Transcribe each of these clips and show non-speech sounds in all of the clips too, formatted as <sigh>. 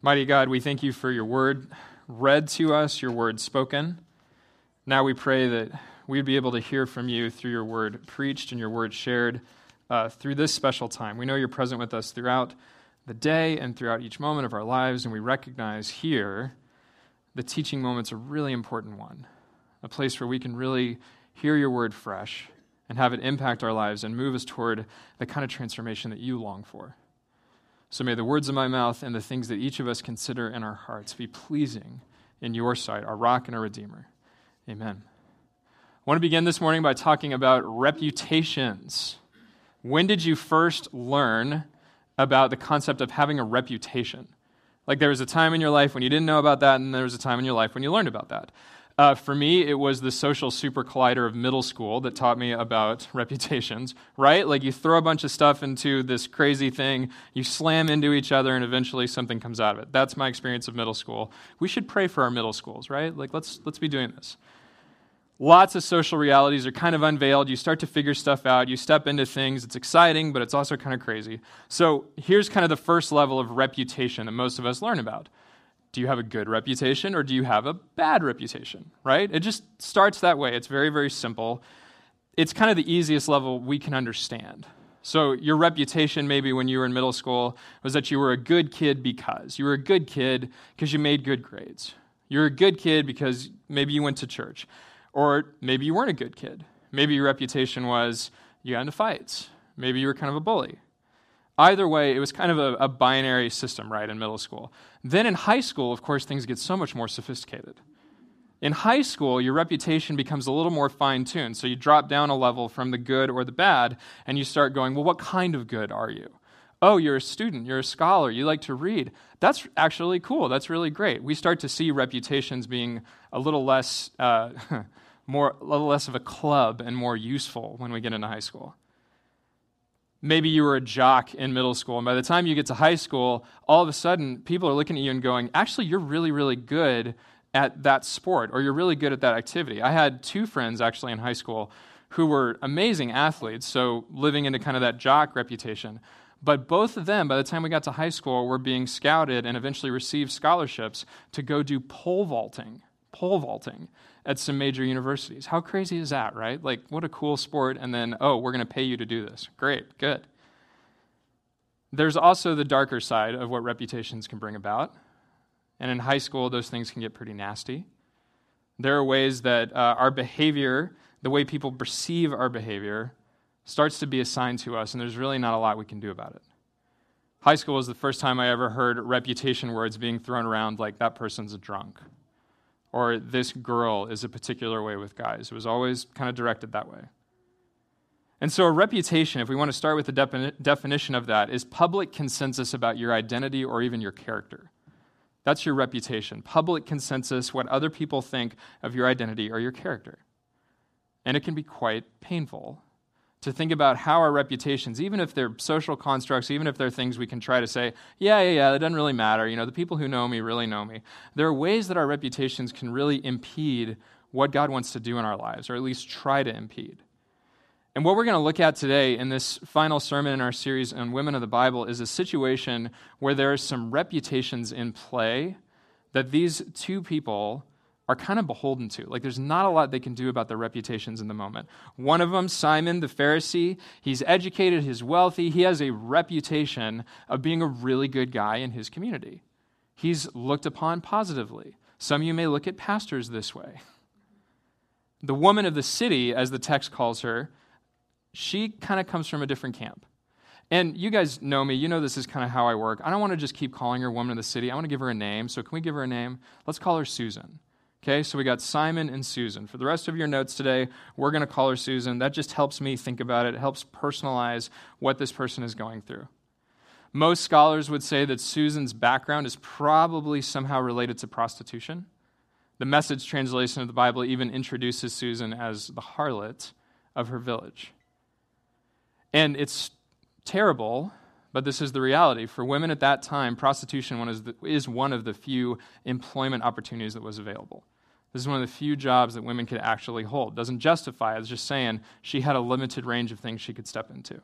Mighty God, we thank you for your word read to us, your word spoken. Now we pray that we'd be able to hear from you through your word preached and your word shared uh, through this special time. We know you're present with us throughout the day and throughout each moment of our lives, and we recognize here the teaching moment's a really important one, a place where we can really hear your word fresh and have it impact our lives and move us toward the kind of transformation that you long for. So may the words of my mouth and the things that each of us consider in our hearts be pleasing in your sight, our rock and our redeemer. Amen. I want to begin this morning by talking about reputations. When did you first learn about the concept of having a reputation? Like there was a time in your life when you didn't know about that, and there was a time in your life when you learned about that. Uh, for me, it was the social super collider of middle school that taught me about <laughs> reputations, right? Like you throw a bunch of stuff into this crazy thing, you slam into each other, and eventually something comes out of it. That's my experience of middle school. We should pray for our middle schools, right? Like let's, let's be doing this. Lots of social realities are kind of unveiled. You start to figure stuff out. You step into things. It's exciting, but it's also kind of crazy. So here's kind of the first level of reputation that most of us learn about do you have a good reputation or do you have a bad reputation, right? It just starts that way. It's very, very simple. It's kind of the easiest level we can understand. So, your reputation, maybe when you were in middle school, was that you were a good kid because. You were a good kid because you made good grades. You're a good kid because maybe you went to church. Or maybe you weren't a good kid. Maybe your reputation was you got into fights. Maybe you were kind of a bully. Either way, it was kind of a, a, binary system, right, in middle school. Then in high school, of course, things get so much more sophisticated. In high school, your reputation becomes a little more fine tuned. So you drop down a level from the good or the bad, and you start going, well, what kind of good are you? Oh, you're a student, you're a scholar, you like to read. That's actually cool. That's really great. We start to see reputations being a little less, uh, <laughs> more, a little less of a club and more useful when we get into high school. Maybe you were a jock in middle school, and by the time you get to high school, all of a sudden people are looking at you and going, actually, you're really, really good at that sport, or you're really good at that activity. I had two friends actually in high school who were amazing athletes, so living into kind of that jock reputation. But both of them, by the time we got to high school, were being scouted and eventually received scholarships to go do pole vaulting. Pole vaulting at some major universities. How crazy is that, right? Like, what a cool sport, and then, oh, we're going to pay you to do this. Great, good. There's also the darker side of what reputations can bring about. And in high school, those things can get pretty nasty. There are ways that uh, our behavior, the way people perceive our behavior, starts to be assigned to us, and there's really not a lot we can do about it. High school was the first time I ever heard reputation words being thrown around like that person's a drunk or this girl is a particular way with guys. It was always kind of directed that way. And so, a reputation, if we want to start with the defini- definition of that, is public consensus about your identity or even your character. That's your reputation. Public consensus, what other people think of your identity or your character. And it can be quite painful to think about how our reputations, even if they're social constructs, even if they're things we can try to say, yeah, yeah, yeah, that doesn't really matter. You know, the people who know me really know me. There are ways that our reputations can really impede what God wants to do in our lives, or at least try to impede. And what we're going to look at today in this final sermon in our series on women of the Bible is a situation where there are some reputations in play that these two people are kind of beholden to. Like, there's not a lot they can do about their reputations in the moment. One of them, Simon the Pharisee, he's educated, he's wealthy, he has a reputation of being a really good guy in his community. He's looked upon positively. Some of you may look at pastors this way. The woman of the city, as the text calls her, she kind of comes from a different camp. And you guys know me. You know this is kind of how I work. I don't want to just keep calling her woman of the city. I want to give her a name. So, can we give her a name? Let's call her Susan. Okay, so we got Simon and Susan. For the rest of your notes today, we're going to call her Susan. That just helps me think about it, it helps personalize what this person is going through. Most scholars would say that Susan's background is probably somehow related to prostitution. The message translation of the Bible even introduces Susan as the harlot of her village. And it's terrible but this is the reality. For women at that time, prostitution is one of the few employment opportunities that was available. This is one of the few jobs that women could actually hold. Doesn't justify it, it's just saying she had a limited range of things she could step into.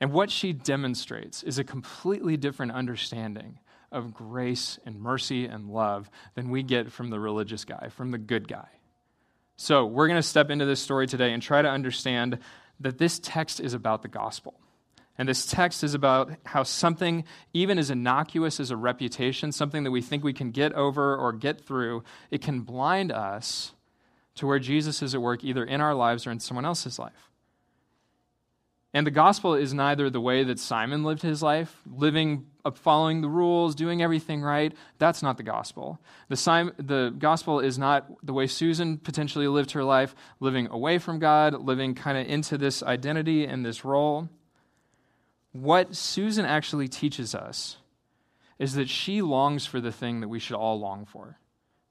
And what she demonstrates is a completely different understanding of grace and mercy and love than we get from the religious guy, from the good guy. So, we're going to step into this story today and try to understand that this text is about the gospel. And this text is about how something, even as innocuous as a reputation, something that we think we can get over or get through, it can blind us to where Jesus is at work either in our lives or in someone else's life. And the gospel is neither the way that Simon lived his life, living, uh, following the rules, doing everything right. That's not the gospel. The, the gospel is not the way Susan potentially lived her life, living away from God, living kind of into this identity and this role. What Susan actually teaches us is that she longs for the thing that we should all long for,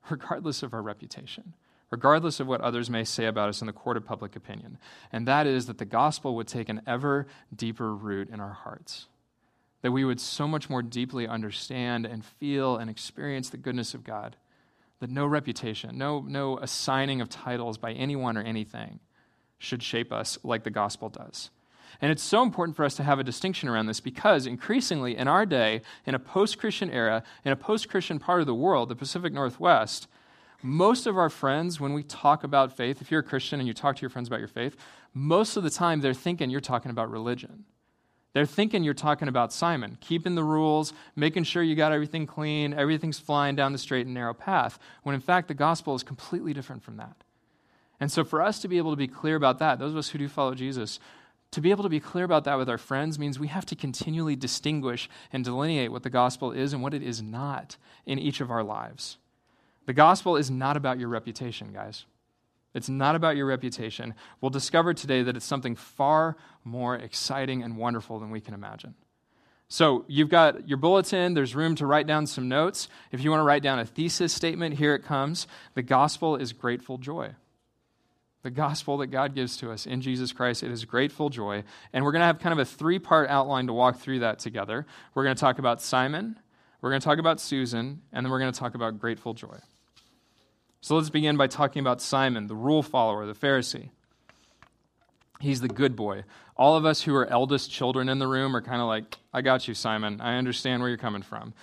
regardless of our reputation regardless of what others may say about us in the court of public opinion. And that is that the gospel would take an ever deeper root in our hearts. That we would so much more deeply understand and feel and experience the goodness of God. That no reputation, no, no assigning of titles by anyone or anything should shape us like the gospel does. And it's so important for us to have a distinction around this because increasingly in our day, in a post Christian era, in a post Christian part of the world, the Pacific Northwest, most of our friends, when we talk about faith, if you're a Christian and you talk to your friends about your faith, most of the time they're thinking you're talking about religion. They're thinking you're talking about Simon, keeping the rules, making sure you got everything clean, everything's flying down the straight and narrow path, when in fact the gospel is completely different from that. And so, for us to be able to be clear about that, those of us who do follow Jesus, to be able to be clear about that with our friends means we have to continually distinguish and delineate what the gospel is and what it is not in each of our lives. The gospel is not about your reputation, guys. It's not about your reputation. We'll discover today that it's something far more exciting and wonderful than we can imagine. So, you've got your bulletin, there's room to write down some notes. If you want to write down a thesis statement, here it comes. The gospel is grateful joy. The gospel that God gives to us in Jesus Christ, it is grateful joy. And we're going to have kind of a three part outline to walk through that together. We're going to talk about Simon, we're going to talk about Susan, and then we're going to talk about grateful joy. So let's begin by talking about Simon, the rule follower, the Pharisee. He's the good boy. All of us who are eldest children in the room are kind of like, I got you, Simon. I understand where you're coming from.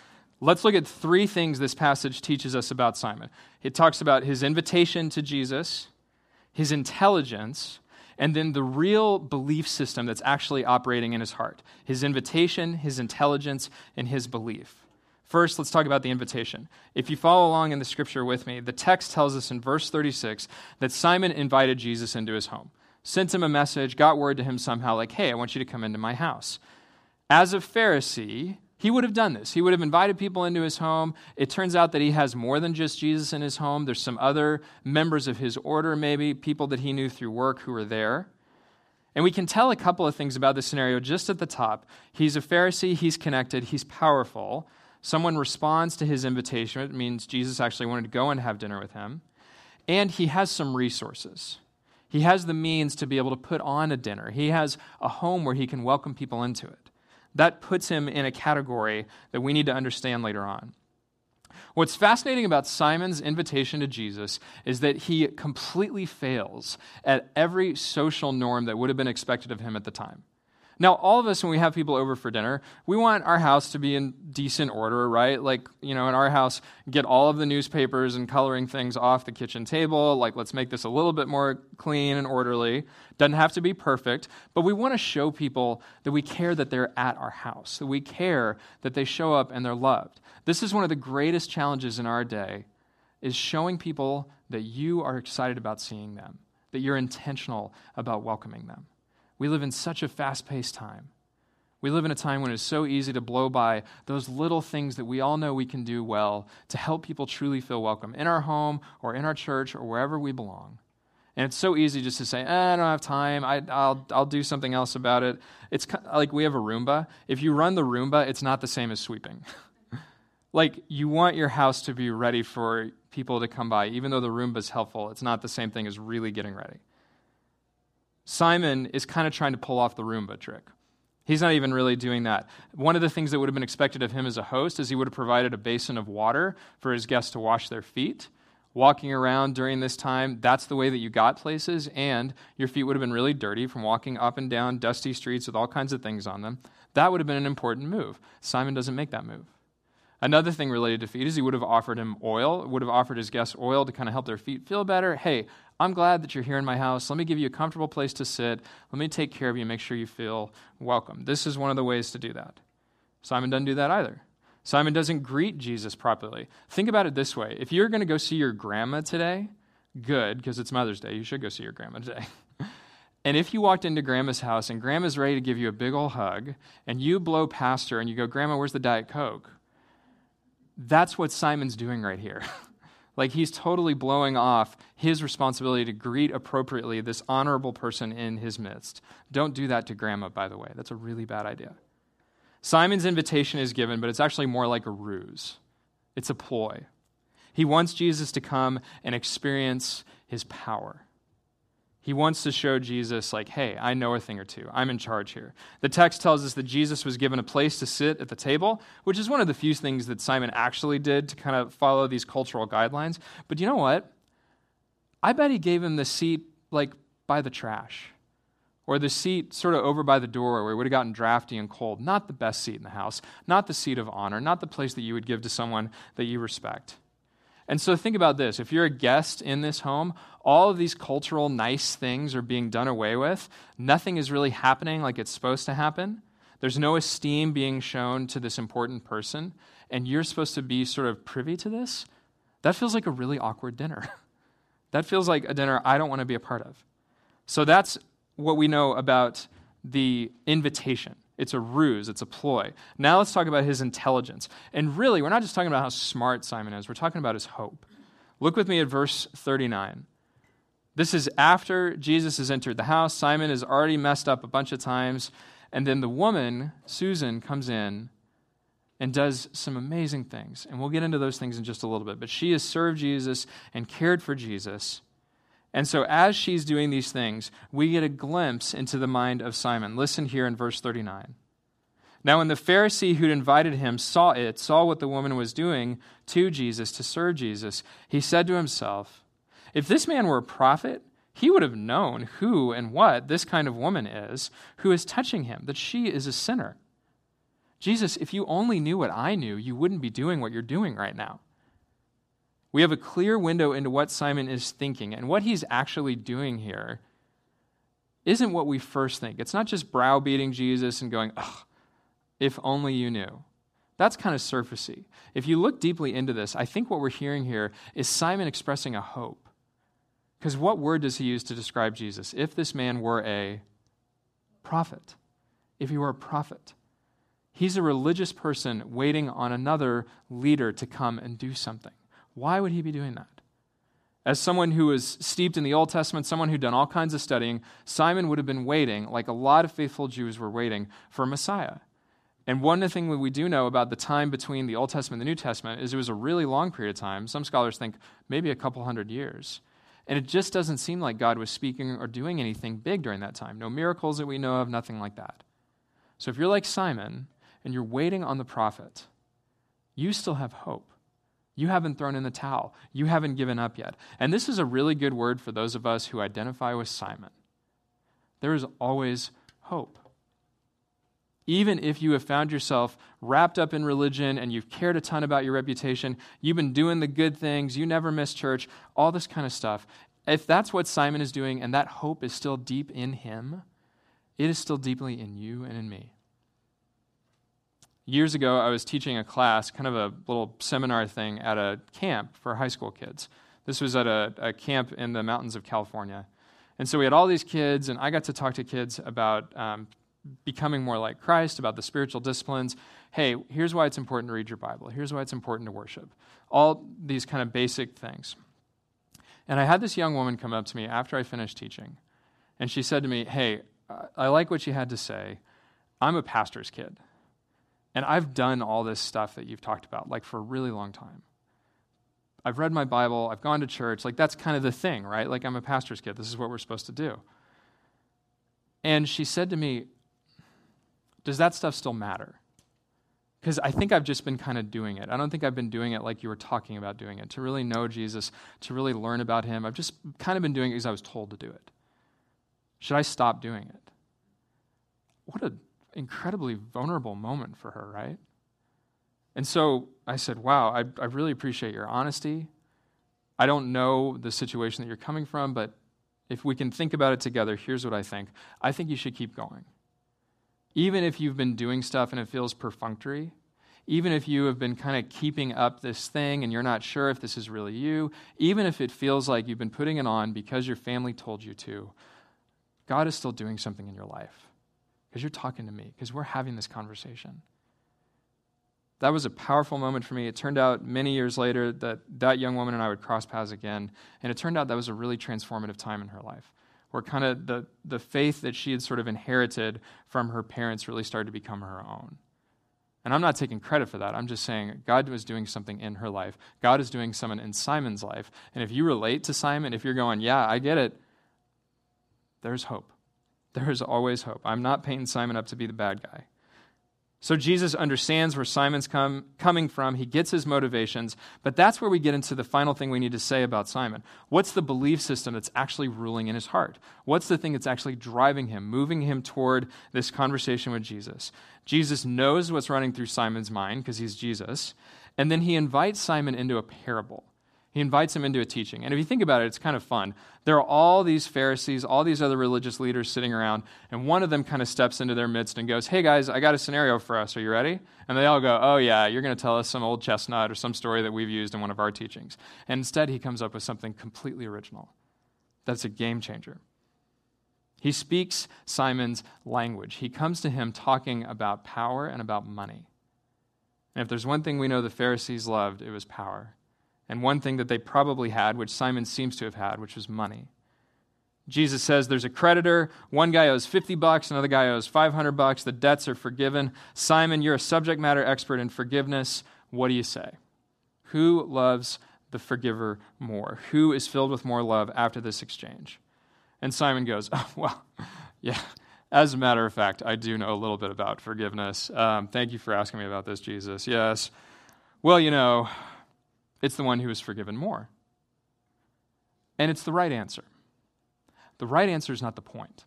Let's look at three things this passage teaches us about Simon. It talks about his invitation to Jesus, his intelligence, and then the real belief system that's actually operating in his heart his invitation, his intelligence, and his belief. First, let's talk about the invitation. If you follow along in the scripture with me, the text tells us in verse 36 that Simon invited Jesus into his home, sent him a message, got word to him somehow, like, hey, I want you to come into my house. As a Pharisee, he would have done this. He would have invited people into his home. It turns out that he has more than just Jesus in his home. There's some other members of his order, maybe, people that he knew through work who were there. And we can tell a couple of things about this scenario just at the top. He's a Pharisee, he's connected, he's powerful. Someone responds to his invitation. It means Jesus actually wanted to go and have dinner with him. And he has some resources. He has the means to be able to put on a dinner. He has a home where he can welcome people into it. That puts him in a category that we need to understand later on. What's fascinating about Simon's invitation to Jesus is that he completely fails at every social norm that would have been expected of him at the time. Now, all of us, when we have people over for dinner, we want our house to be in decent order, right? Like, you know, in our house, get all of the newspapers and coloring things off the kitchen table. Like, let's make this a little bit more clean and orderly. Doesn't have to be perfect, but we want to show people that we care that they're at our house, that we care that they show up and they're loved. This is one of the greatest challenges in our day is showing people that you are excited about seeing them, that you're intentional about welcoming them. We live in such a fast paced time. We live in a time when it's so easy to blow by those little things that we all know we can do well to help people truly feel welcome in our home or in our church or wherever we belong. And it's so easy just to say, eh, I don't have time. I, will I'll do something else about it. It's like we have a Roomba. If you run the Roomba, it's not the same as sweeping. <laughs> like you want your house to be ready for people to come by. Even though the Roomba is helpful, it's not the same thing as really getting ready. Simon is kind of trying to pull off the Roomba trick. He's not even really doing that. One of the things that would have been expected of him as a host is he would have provided a basin of water for his guests to wash their feet. Walking around during this time, that's the way that you got places, and your feet would have been really dirty from walking up and down dusty streets with all kinds of things on them. That would have been an important move. Simon doesn't make that move. Another thing related to feet is he would have offered him oil, would have offered his guests oil to kind of help their feet feel better. Hey, I'm glad that you're here in my house. Let me give you a comfortable place to sit. Let me take care of you and make sure you feel welcome. This is one of the ways to do that. Simon doesn't do that either. Simon doesn't greet Jesus properly. Think about it this way if you're going to go see your grandma today, good, because it's Mother's Day, you should go see your grandma today. <laughs> And if you walked into grandma's house and grandma's ready to give you a big old hug, and you blow past her and you go, Grandma, where's the Diet Coke? That's what Simon's doing right here. <laughs> like he's totally blowing off his responsibility to greet appropriately this honorable person in his midst. Don't do that to grandma, by the way. That's a really bad idea. Simon's invitation is given, but it's actually more like a ruse, it's a ploy. He wants Jesus to come and experience his power. He wants to show Jesus, like, hey, I know a thing or two. I'm in charge here. The text tells us that Jesus was given a place to sit at the table, which is one of the few things that Simon actually did to kind of follow these cultural guidelines. But you know what? I bet he gave him the seat, like, by the trash, or the seat sort of over by the door where it would have gotten drafty and cold. Not the best seat in the house, not the seat of honor, not the place that you would give to someone that you respect. And so think about this if you're a guest in this home, all of these cultural nice things are being done away with. Nothing is really happening like it's supposed to happen. There's no esteem being shown to this important person, and you're supposed to be sort of privy to this. That feels like a really awkward dinner. <laughs> that feels like a dinner I don't want to be a part of. So that's what we know about the invitation. It's a ruse, it's a ploy. Now let's talk about his intelligence. And really, we're not just talking about how smart Simon is, we're talking about his hope. Look with me at verse 39. This is after Jesus has entered the house. Simon has already messed up a bunch of times. And then the woman, Susan, comes in and does some amazing things. And we'll get into those things in just a little bit. But she has served Jesus and cared for Jesus. And so, as she's doing these things, we get a glimpse into the mind of Simon. Listen here in verse 39. Now, when the Pharisee who'd invited him saw it, saw what the woman was doing to Jesus to serve Jesus, he said to himself, If this man were a prophet, he would have known who and what this kind of woman is who is touching him, that she is a sinner. Jesus, if you only knew what I knew, you wouldn't be doing what you're doing right now. We have a clear window into what Simon is thinking, and what he's actually doing here isn't what we first think. It's not just browbeating Jesus and going, if only you knew. That's kind of surfacey. If you look deeply into this, I think what we're hearing here is Simon expressing a hope. Because what word does he use to describe Jesus? If this man were a prophet, if he were a prophet, he's a religious person waiting on another leader to come and do something. Why would he be doing that? As someone who was steeped in the Old Testament, someone who'd done all kinds of studying, Simon would have been waiting, like a lot of faithful Jews were waiting, for Messiah. And one thing we do know about the time between the Old Testament and the New Testament is it was a really long period of time. Some scholars think maybe a couple hundred years. And it just doesn't seem like God was speaking or doing anything big during that time. No miracles that we know of, nothing like that. So if you're like Simon and you're waiting on the prophet, you still have hope. You haven't thrown in the towel. You haven't given up yet. And this is a really good word for those of us who identify with Simon. There is always hope. Even if you have found yourself wrapped up in religion and you've cared a ton about your reputation, you've been doing the good things, you never miss church, all this kind of stuff. If that's what Simon is doing and that hope is still deep in him, it is still deeply in you and in me. Years ago, I was teaching a class, kind of a little seminar thing at a camp for high school kids. This was at a, a camp in the mountains of California. And so we had all these kids, and I got to talk to kids about um, becoming more like Christ, about the spiritual disciplines. Hey, here's why it's important to read your Bible. Here's why it's important to worship. All these kind of basic things. And I had this young woman come up to me after I finished teaching, and she said to me, Hey, I like what you had to say. I'm a pastor's kid. And I've done all this stuff that you've talked about, like for a really long time. I've read my Bible, I've gone to church. Like, that's kind of the thing, right? Like, I'm a pastor's kid. This is what we're supposed to do. And she said to me, Does that stuff still matter? Because I think I've just been kind of doing it. I don't think I've been doing it like you were talking about doing it. To really know Jesus, to really learn about him, I've just kind of been doing it because I was told to do it. Should I stop doing it? What a incredibly vulnerable moment for her, right? And so I said, Wow, I, I really appreciate your honesty. I don't know the situation that you're coming from, but if we can think about it together, here's what I think. I think you should keep going. Even if you've been doing stuff and it feels perfunctory, even if you have been kind of keeping up this thing and you're not sure if this is really you, even if it feels like you've been putting it on because your family told you to, God is still doing something in your life because you're talking to me, because we're having this conversation. That was a powerful moment for me. It turned out many years later that that young woman and I would cross paths again, and it turned out that was a really transformative time in her life where kind of the, the faith that she had sort of inherited from her parents really started to become her own. And I'm not taking credit for that. I'm just saying God was doing something in her life. God is doing something in Simon's life. And if you relate to Simon, if you're going, yeah, I get it, there's hope. There is always hope. I'm not painting Simon up to be the bad guy. So Jesus understands where Simon's come, coming from. He gets his motivations. But that's where we get into the final thing we need to say about Simon. What's the belief system that's actually ruling in his heart? What's the thing that's actually driving him, moving him toward this conversation with Jesus? Jesus knows what's running through Simon's mind because he's Jesus. And then he invites Simon into a parable. He invites him into a teaching. And if you think about it, it's kind of fun. There are all these Pharisees, all these other religious leaders sitting around, and one of them kind of steps into their midst and goes, Hey guys, I got a scenario for us. Are you ready? And they all go, Oh, yeah, you're going to tell us some old chestnut or some story that we've used in one of our teachings. And instead, he comes up with something completely original. That's a game changer. He speaks Simon's language. He comes to him talking about power and about money. And if there's one thing we know the Pharisees loved, it was power and one thing that they probably had, which Simon seems to have had, which was money. Jesus says there's a creditor. One guy owes 50 bucks, another guy owes 500 bucks. The debts are forgiven. Simon, you're a subject matter expert in forgiveness. What do you say? Who loves the forgiver more? Who is filled with more love after this exchange? And Simon goes, <laughs> oh, Well, yeah, as a matter of fact, I do know a little bit about forgiveness. Um, thank you for asking me about this, Jesus. Yes. Well, you know, it's the one who is forgiven more. And it's the right answer. The right answer is not the point.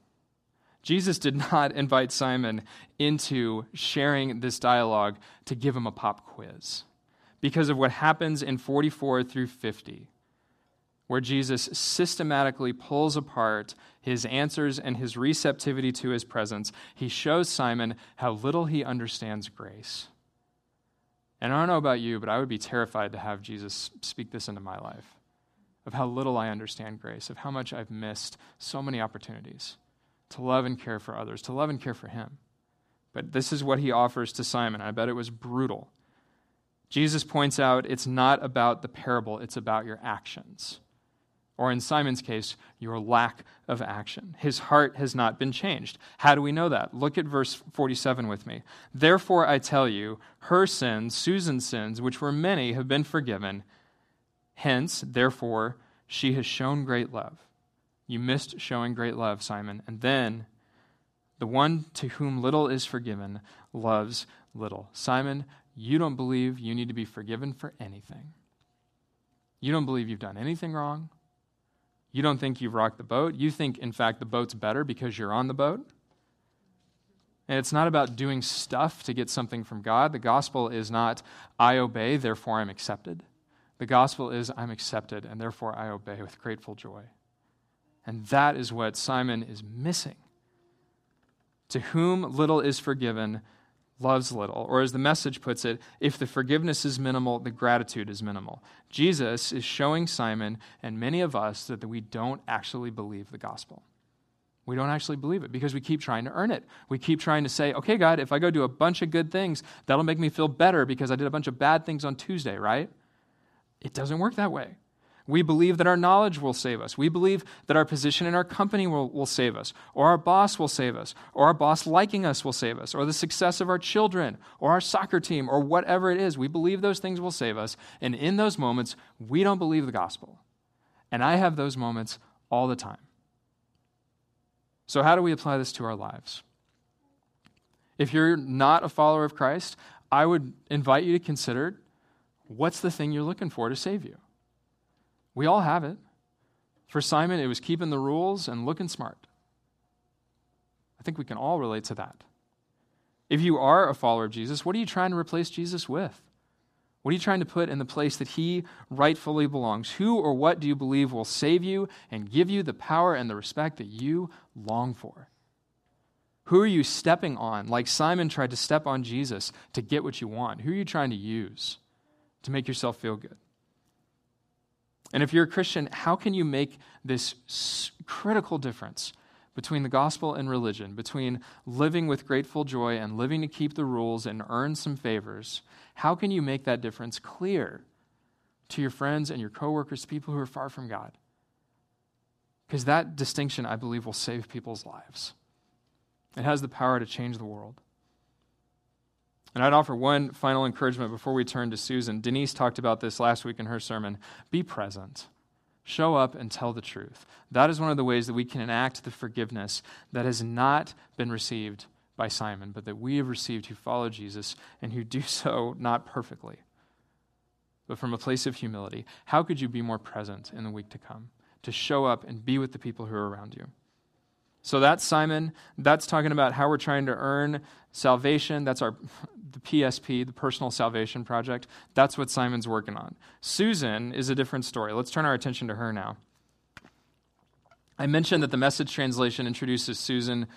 Jesus did not <laughs> invite Simon into sharing this dialogue to give him a pop quiz because of what happens in 44 through 50, where Jesus systematically pulls apart his answers and his receptivity to his presence. He shows Simon how little he understands grace. And I don't know about you, but I would be terrified to have Jesus speak this into my life of how little I understand grace, of how much I've missed so many opportunities to love and care for others, to love and care for Him. But this is what He offers to Simon. I bet it was brutal. Jesus points out it's not about the parable, it's about your actions or in Simon's case, your lack of action. His heart has not been changed. How do we know that? Look at verse 47 with me. Therefore, I tell you, her sins, Susan's sins, which were many, have been forgiven. Hence, therefore, she has shown great love. You missed showing great love, Simon. And then, the one to whom little is forgiven loves little. Simon, you don't believe you need to be forgiven for anything. You don't believe you've done anything wrong. You don't think you've rocked the boat. You think, in fact, the boat's better because you're on the boat. And it's not about doing stuff to get something from God. The gospel is not, I obey, therefore I'm accepted. The gospel is, I'm accepted, and therefore I obey with grateful joy. And that is what Simon is missing. To whom little is forgiven, loves little. Or as the message puts it, if the forgiveness is minimal, the gratitude is minimal. Jesus is showing Simon and many of us that we don't actually believe the gospel. We don't actually believe it because we keep trying to earn it. We keep trying to say, okay, God, if I go do a bunch of good things, that'll make me feel better because I did a bunch of bad things on Tuesday, right? It doesn't work that way. We believe that our knowledge will save us. We believe that our position in our company will, will save us, or our boss will save us, or our boss liking us will save us, or the success of our children, or our soccer team, or whatever it is. We believe those things will save us. And in those moments, we don't believe the gospel. And I have those moments all the time. So, how do we apply this to our lives? If you're not a follower of Christ, I would invite you to consider what's the thing you're looking for to save you? We all have it. For Simon, it was keeping the rules and looking smart. I think we can all relate to that. If you are a follower of Jesus, what are you trying to replace Jesus with? What are you trying to put in the place that he rightfully belongs? Who or what do you believe will save you and give you the power and the respect that you long for? Who are you stepping on, like Simon tried to step on Jesus to get what you want? Who are you trying to use to make yourself feel good? And if you're a Christian, how can you make this critical difference between the gospel and religion, between living with grateful joy and living to keep the rules and earn some favors? How can you make that difference clear to your friends and your coworkers, people who are far from God? Because that distinction, I believe, will save people's lives. It has the power to change the world. And I'd offer one final encouragement before we turn to Susan. Denise talked about this last week in her sermon. Be present. Show up and tell the truth. That is one of the ways that we can enact the forgiveness that has not been received by Simon, but that we have received who follow Jesus and who do <laughs> so not perfectly, but from a place of humility. How could you be more present in the week to come? To show up and be with the people who are around you. So that's Simon. That's talking about how we're trying to earn salvation. That's our the PSP, the Personal Salvation Project. That's what Simon's working on. Susan is a different story. Let's turn our attention to her now. I mentioned that the message translation introduces Susan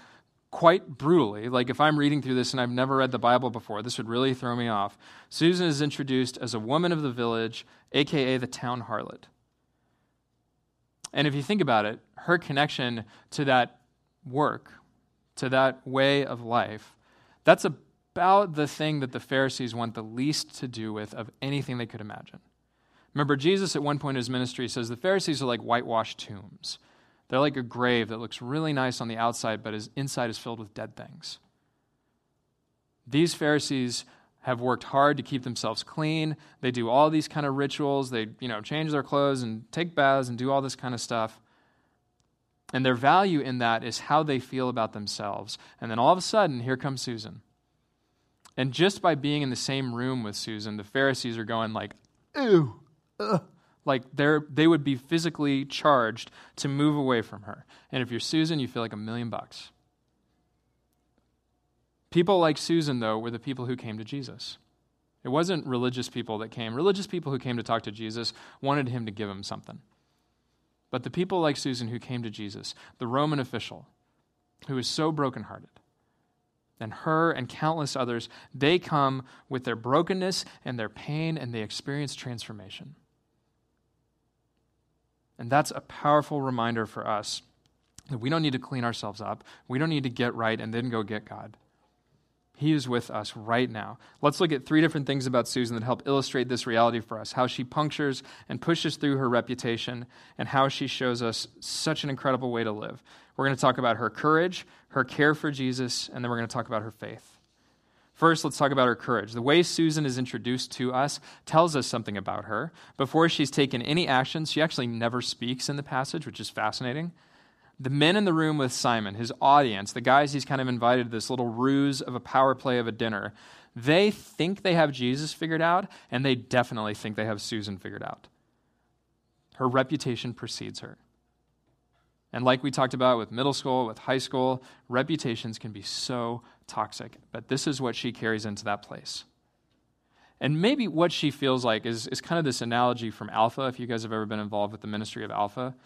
quite brutally. Like if I'm reading through this and I've never read the Bible before, this would really throw me off. Susan is introduced as a woman of the village, aka the town harlot. And if you think about it, her connection to that work, to that way of life, that's about the thing that the Pharisees want the least to do with of anything they could imagine. Remember, Jesus at one point in his ministry says the Pharisees are like whitewashed tombs. They're like a grave that looks really nice on the outside, but his inside is filled with dead things. These Pharisees have worked hard to keep themselves clean. They do all these kind of rituals. They, you know, change their clothes and take baths and do all this kind of stuff. And their value in that is how they feel about themselves. And then all of a sudden, here comes Susan. And just by being in the same room with Susan, the Pharisees are going like, "Ew, ugh. like they're they would be physically charged to move away from her. And if you're Susan, you feel like a million bucks. People like Susan, though, were the people who came to Jesus. It wasn't religious people that came. Religious people who came to talk to Jesus wanted him to give them something. But the people like Susan who came to Jesus, the Roman official who was so brokenhearted, and her and countless others, they come with their brokenness and their pain and they experience transformation. And that's a powerful reminder for us that we don't need to clean ourselves up. We don't need to get right and then go get God. He is with us right now. Let's look at three different things about Susan that help illustrate this reality for us how she punctures and pushes through her reputation, and how she shows us such an incredible way to live. We're going to talk about her courage, her care for Jesus, and then we're going to talk about her faith. First, let's talk about her courage. The way Susan is introduced to us tells us something about her. Before she's taken any actions, she actually never speaks in the passage, which is fascinating the men in the room with Simon, his audience, the guys he's kind of invited to this little ruse of a power play of a dinner, they think they have Jesus figured out, and they definitely think they have Susan figured out. Her reputation precedes her. And like we talked about with middle school, with high school, reputations can be so toxic. But this is what she carries into that place. And maybe what she feels like is, is kind of this analogy from Alpha, if you guys have ever been involved with the ministry of Alpha.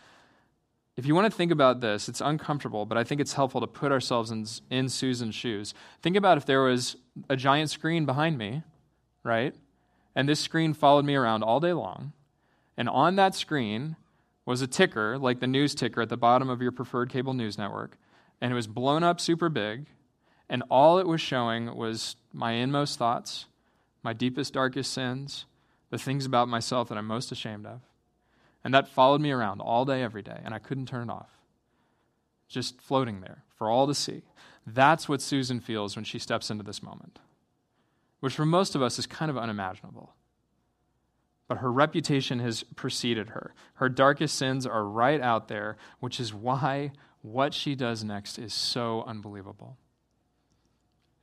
If you want to think about this, it's uncomfortable, but I think it's helpful to put ourselves in, in Susan's shoes. Think about if there was a giant screen behind me, right? And this screen followed me around all day long. And on that screen was a ticker, like the news ticker at the bottom of your preferred cable news network. And it was blown up super big. And all it was showing was my inmost thoughts, my deepest, darkest sins, the things about myself that I'm most ashamed of. And that followed me around all day, every day, and I couldn't turn it off. Just floating there for all to see. That's what Susan feels when she steps into this moment, which for most of us is kind of unimaginable. But her reputation has preceded her. Her darkest sins are right out there, which is why what she does next is so unbelievable.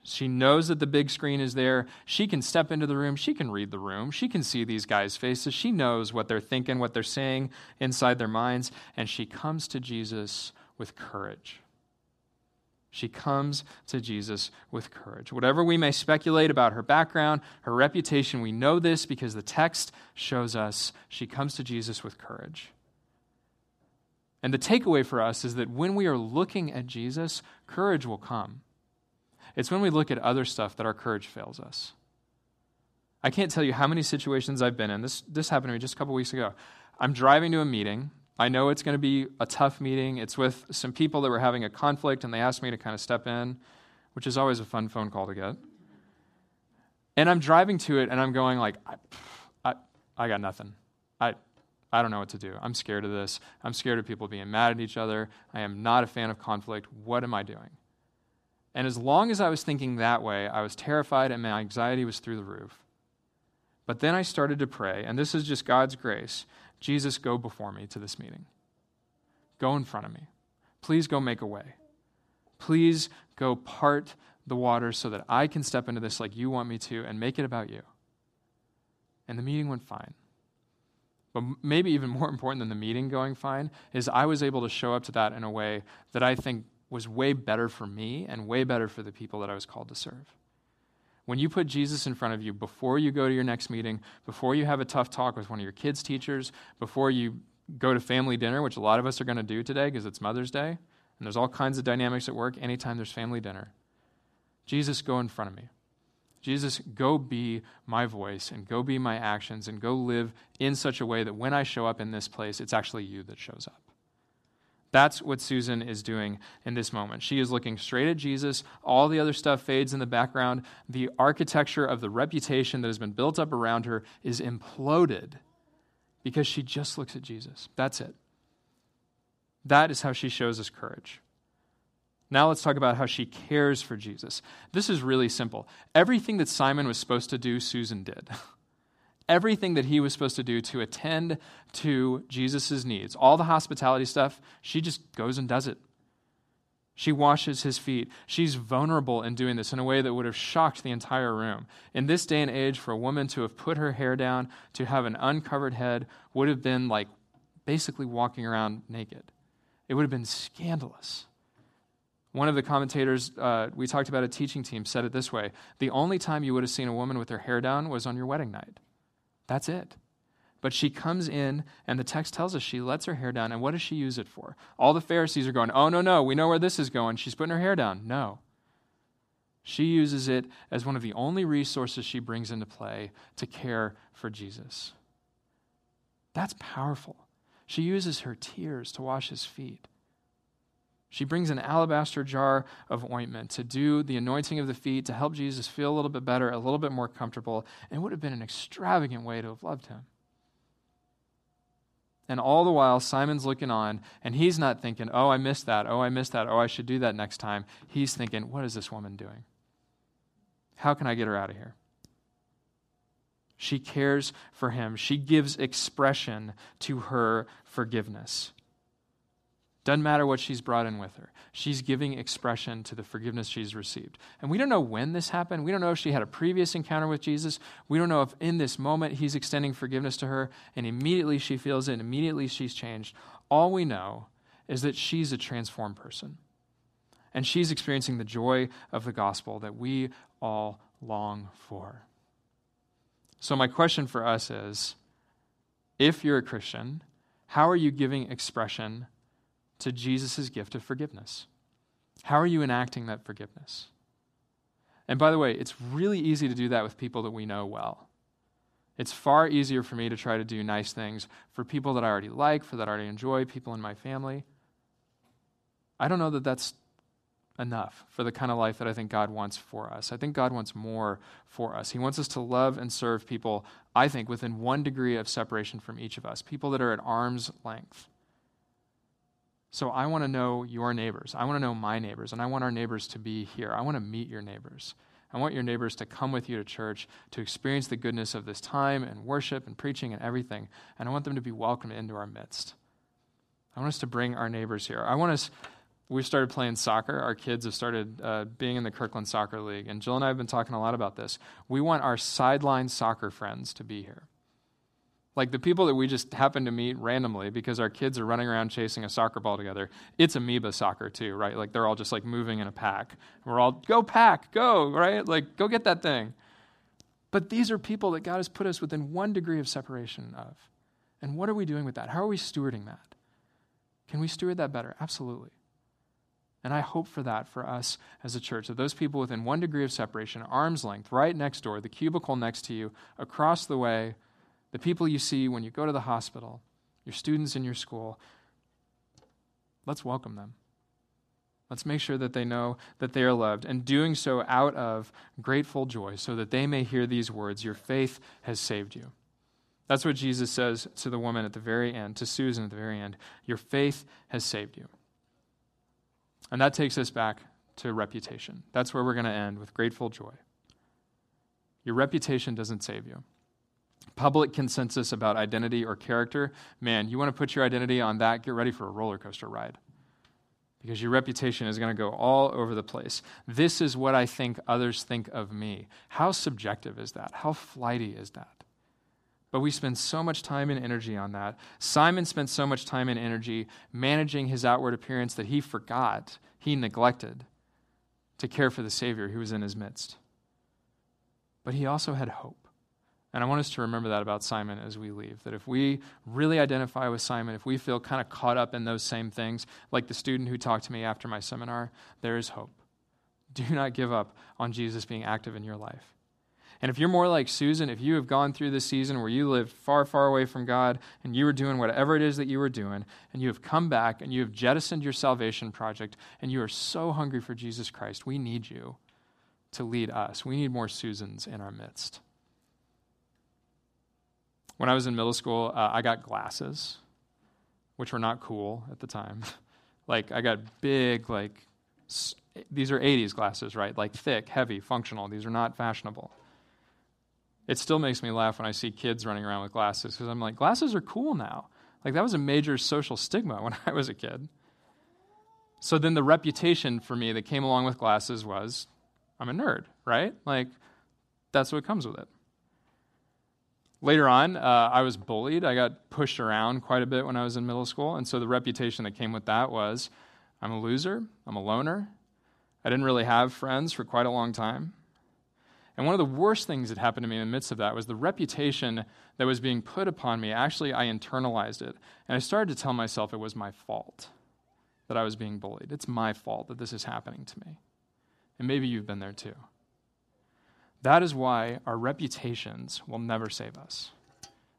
She knows that the big screen is there. She can step into the room. She can read the room. She can see these guys' faces. She knows what they're thinking, what they're saying inside their minds. And she comes to Jesus with courage. She comes to Jesus with courage. Whatever we may speculate about her background, her reputation, we know this because the text shows us she comes to Jesus with courage. And the takeaway for us is that when we are looking at Jesus, courage will come. It's when we look at other stuff that our courage fails us. I can't tell you how many situations I've been in. This, this happened to me just a couple weeks ago. I'm driving to a meeting I know it's going to be a tough meeting. It's with some people that were having a conflict, and they asked me to kind of step in, which is always a fun phone call to get. And I'm driving to it, and I'm going like, I, I, I got nothing. I, I don't know what to do. I'm scared of this. I'm scared of people being mad at each other. I am not a fan of conflict. What am I doing? And as long as I was thinking that way, I was terrified, and my anxiety was through the roof. But then I started to pray, and this is just God's grace. Jesus, go before me to this meeting. Go in front of me. Please go make a way. Please go part the water so that I can step into this like you want me to and make it about you. And the meeting went fine. But maybe even more <laughs> important than the meeting going fine is I was able to show up to that in a way that I think was way better for me and way better for the people that I was called to serve. When you put Jesus in front of you before you go to your next meeting, before you have a tough talk with one of your kids' teachers, before you go to family dinner, which a lot of us are going to do today because it's Mother's Day, and there's all kinds of dynamics at work anytime there's family dinner. Jesus, go in front of me. Jesus, go be my voice and go be my actions and go live in such a way that when I show up in this place, it's actually you that shows up. That's what Susan is doing in this moment. She is looking straight at Jesus. All the other stuff fades in the background. The architecture of the reputation that has been built up around her is imploded because she just looks at Jesus. That's it. That is how she shows us courage. Now let's talk about how she cares for Jesus. This is really simple. Everything that Simon was supposed to do, Susan did. <laughs> everything that he was supposed to do to attend to Jesus' needs. All the hospitality stuff, she just goes and does it. She washes his feet. She's vulnerable in doing this in a way that would have shocked the entire room. In this day and age, for a woman to have put her hair down, to have an uncovered head, would have been like basically walking around naked. It would have been scandalous. One of the commentators uh, we talked about a teaching team said it this way The only time you would have seen a woman with her hair down was on your wedding night. That's it. But she comes in, and the text tells us she lets her hair down. And what does she use it for? All the Pharisees are going, Oh, no, no, we know where this is going. She's putting her hair down. No. She uses it as one of the only resources she brings into play to care for Jesus. That's powerful. She uses her tears to wash his feet. She brings an alabaster jar of ointment to do the anointing of the feet, to help Jesus feel a little bit better, a little bit more comfortable, and it would have been an extravagant way to have loved him. And all the while, Simon's looking on, and he's not thinking, oh, I missed that. Oh, I missed that. Oh, I should do that next time. He's thinking, what is this woman doing? How can I get her out of here? She cares for him. She gives expression to her forgiveness. Doesn't matter what she's brought in with her. She's giving expression to the forgiveness she's received. And we don't know when this happened. We don't know if she had a previous encounter with Jesus. We don't know if in this moment he's extending forgiveness to her and immediately she feels it and immediately she's changed. All we know is that she's a transformed person. And she's experiencing the joy of the gospel that we all long for. So, my question for us is if you're a Christian, how are you giving expression to Jesus' gift of forgiveness? How are you enacting that forgiveness? And by the way, it's really easy to do that with people that we know well. It's far easier for me to try to do nice things for people that I already like, for that I already enjoy, people in my family. I don't know that that's enough for the kind of life that I think God wants for us. I think God wants more for us. He wants us to love and serve people, I think, within one degree of separation from each of us, people that are at arm's length. So I want to know your neighbors. I want to know my neighbors, and I want our neighbors to be here. I want to meet your neighbors. I want your neighbors to come with you to church to experience the goodness of this time and worship and preaching and everything. And I want them to be welcomed into our midst. I want us to bring our neighbors here. I want us, we've started playing soccer. Our kids have started uh, being in the Kirkland Soccer League. And Jill and I have been talking a lot about this. We want our sideline soccer friends to be here. Like the people that we just happen to meet randomly because our kids are running around chasing a soccer ball together. It's amoeba soccer too, right? Like they're all just like moving in a pack. We're all, go pack, go, right? Like go get that thing. But these are people that God has put us within one degree of separation of. And what are we doing with that? How are we stewarding that? Can we steward that better? Absolutely. And I hope for that for us as a church, that those people within one degree of separation, arm's length, right next door, the cubicle next to you, across the way, the people you see when you go to the hospital, your students in your school, let's welcome them. Let's make sure that they know that they are loved, and doing so out of grateful joy, so that they may hear these words Your faith has saved you. That's what Jesus says to the woman at the very end, to Susan at the very end. Your faith has saved you. And that takes us back to reputation. That's where we're going to end with grateful joy. Your reputation doesn't save you public consensus about identity or character, man, you want to put your identity on that, get ready for a roller coaster ride. Because your reputation is going to go all over the place. This is what I think others think of me. How subjective is that? How flighty is that? But we spend so much time and energy on that. Simon spent so much time and energy managing his outward appearance that he forgot, he neglected to care for the Savior who was in his midst. But he also had hope. And I want us to remember that about Simon as we leave. That if we really identify with Simon, if we feel kind of caught up in those same things, like the student who talked to me after my seminar, there is hope. Do <laughs> not give up on Jesus being active in your life. And if you're more like Susan, if you have gone through this season where you lived far, far away from God and you were doing whatever it is that you were doing, and you have come back and you have jettisoned your salvation project, and you are so hungry for Jesus Christ, we need you to lead us. We need more Susans in our midst. When I was in middle school, uh, I got glasses, which were not cool at the time. <laughs> like, I got big, like, s- these are 80s glasses, right? Like, thick, heavy, functional. These are not fashionable. It still makes me laugh when I see kids running around with glasses because I'm like, glasses are cool now. Like, that was a major social stigma <laughs> when I was a kid. So then the reputation for me that came along with glasses was I'm a nerd, right? Like, that's what comes with it. Later on, uh, I was bullied. I got pushed around quite a bit when I was in middle school. And so the reputation that came with that was I'm a loser, I'm a loner. I didn't really have friends for quite a long time. And one of the worst things that happened to me in the midst of that was the reputation that was being put upon me. Actually, I internalized it. And I started to tell myself it was my fault that I was being bullied. It's my fault that this is happening to me. And maybe you've been there too. That is why our reputations will never save us.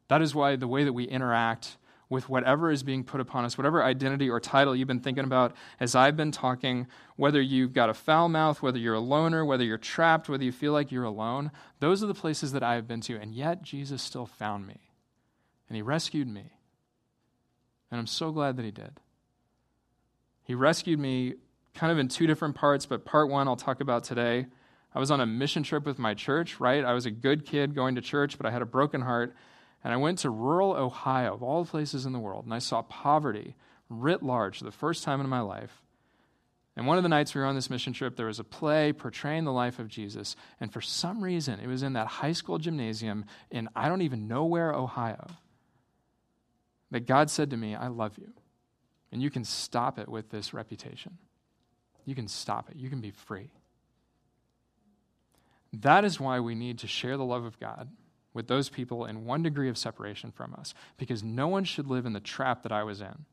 That is why the way that we interact with whatever is being put upon us, whatever identity or title you've been thinking about as I've been talking, whether you've got a foul mouth, whether you're a loner, whether you're trapped, whether you feel like you're alone, those are the places that I have been to. And yet, Jesus still found me. And He rescued me. And I'm so glad that He did. He rescued me kind of in two different parts, but part one I'll talk about today. I was on a mission trip with my church, right? I was a good kid going to church, but I had a broken heart. And I went to rural Ohio, of all places in the world, and I saw poverty writ large for the first time in my life. And one of the nights we were on this mission trip, there was a play portraying the life of Jesus. And for some reason, it was in that high school gymnasium in I don't even know where, Ohio, that God said to me, I love you. And you can stop it with this reputation. You can stop it. You can be free. That is why we need to share the love of God with those people in one degree of separation from us, because no one should live in the trap that I was in.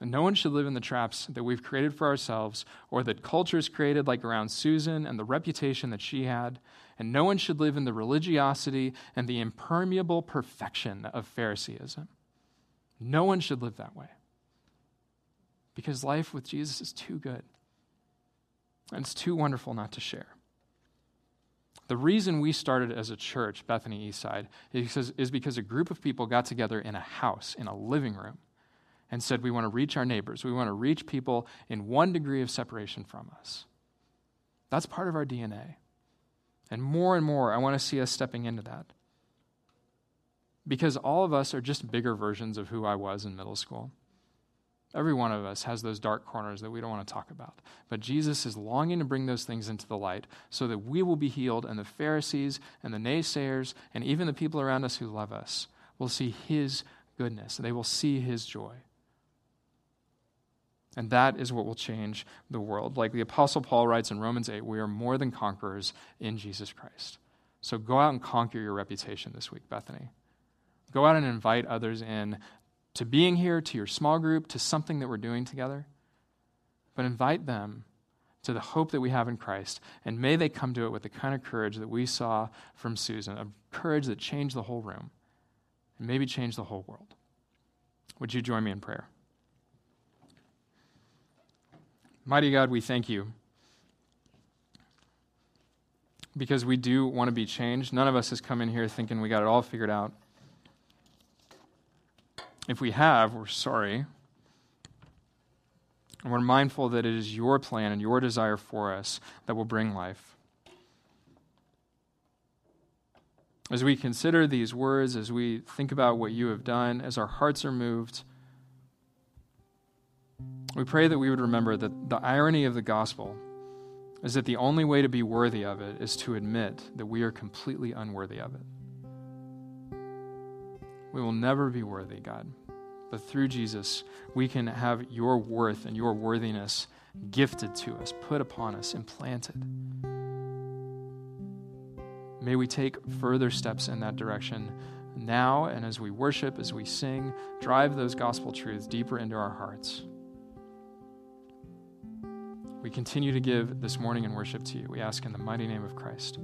And no one should live in the traps that we've created for ourselves or that culture's created, like around Susan and the reputation that she had. And no one should live in the religiosity and the impermeable perfection of Phariseeism. No one should live that way. Because life with Jesus is too good. And it's too wonderful not to share. The reason we started as a church, Bethany Eastside, is because, a group of people got together in a house, in a living room, and said, We want to reach our neighbors. We want to reach people in one degree of separation from us. That's part of our DNA. And more and more, I want to see us stepping into that. Because all of us are just bigger versions of who I was in middle school. Every one of us has those dark corners that we don't want to talk about. But Jesus is longing to bring those things into the light so that we will be healed, and the Pharisees and the naysayers and even the people around us who love us will see his goodness. They will see his joy. And that is what will change the world. Like the Apostle Paul writes in Romans 8, we are more than conquerors in Jesus Christ. So go out and conquer your reputation this week, Bethany. Go out and invite others in to being here, to your small group, to something that we're doing together. But invite them to the hope that we have in Christ, and may they come to it with the kind of courage that we saw from Susan, a courage that changed the whole room and maybe change the whole world. Would you join me in prayer? Mighty God, we thank you because we do want to be changed. None of us has come in here thinking we got it all figured out. If we have, we're sorry. And we're mindful that it is your plan and your desire for us that will bring life. As we consider these words, as we think about what you have done, as our hearts are moved, we pray that we would remember that the irony of the gospel is that the only way to be worthy of it is to admit that we are completely unworthy of it. We will never be worthy, God. But through Jesus, we can have your worth and your worthiness gifted to us, put upon us, implanted. May we take further steps in that direction now and as we worship, as we sing, drive those gospel truths deeper into our hearts. We continue to give this morning in worship to you. We ask in the mighty name of Christ.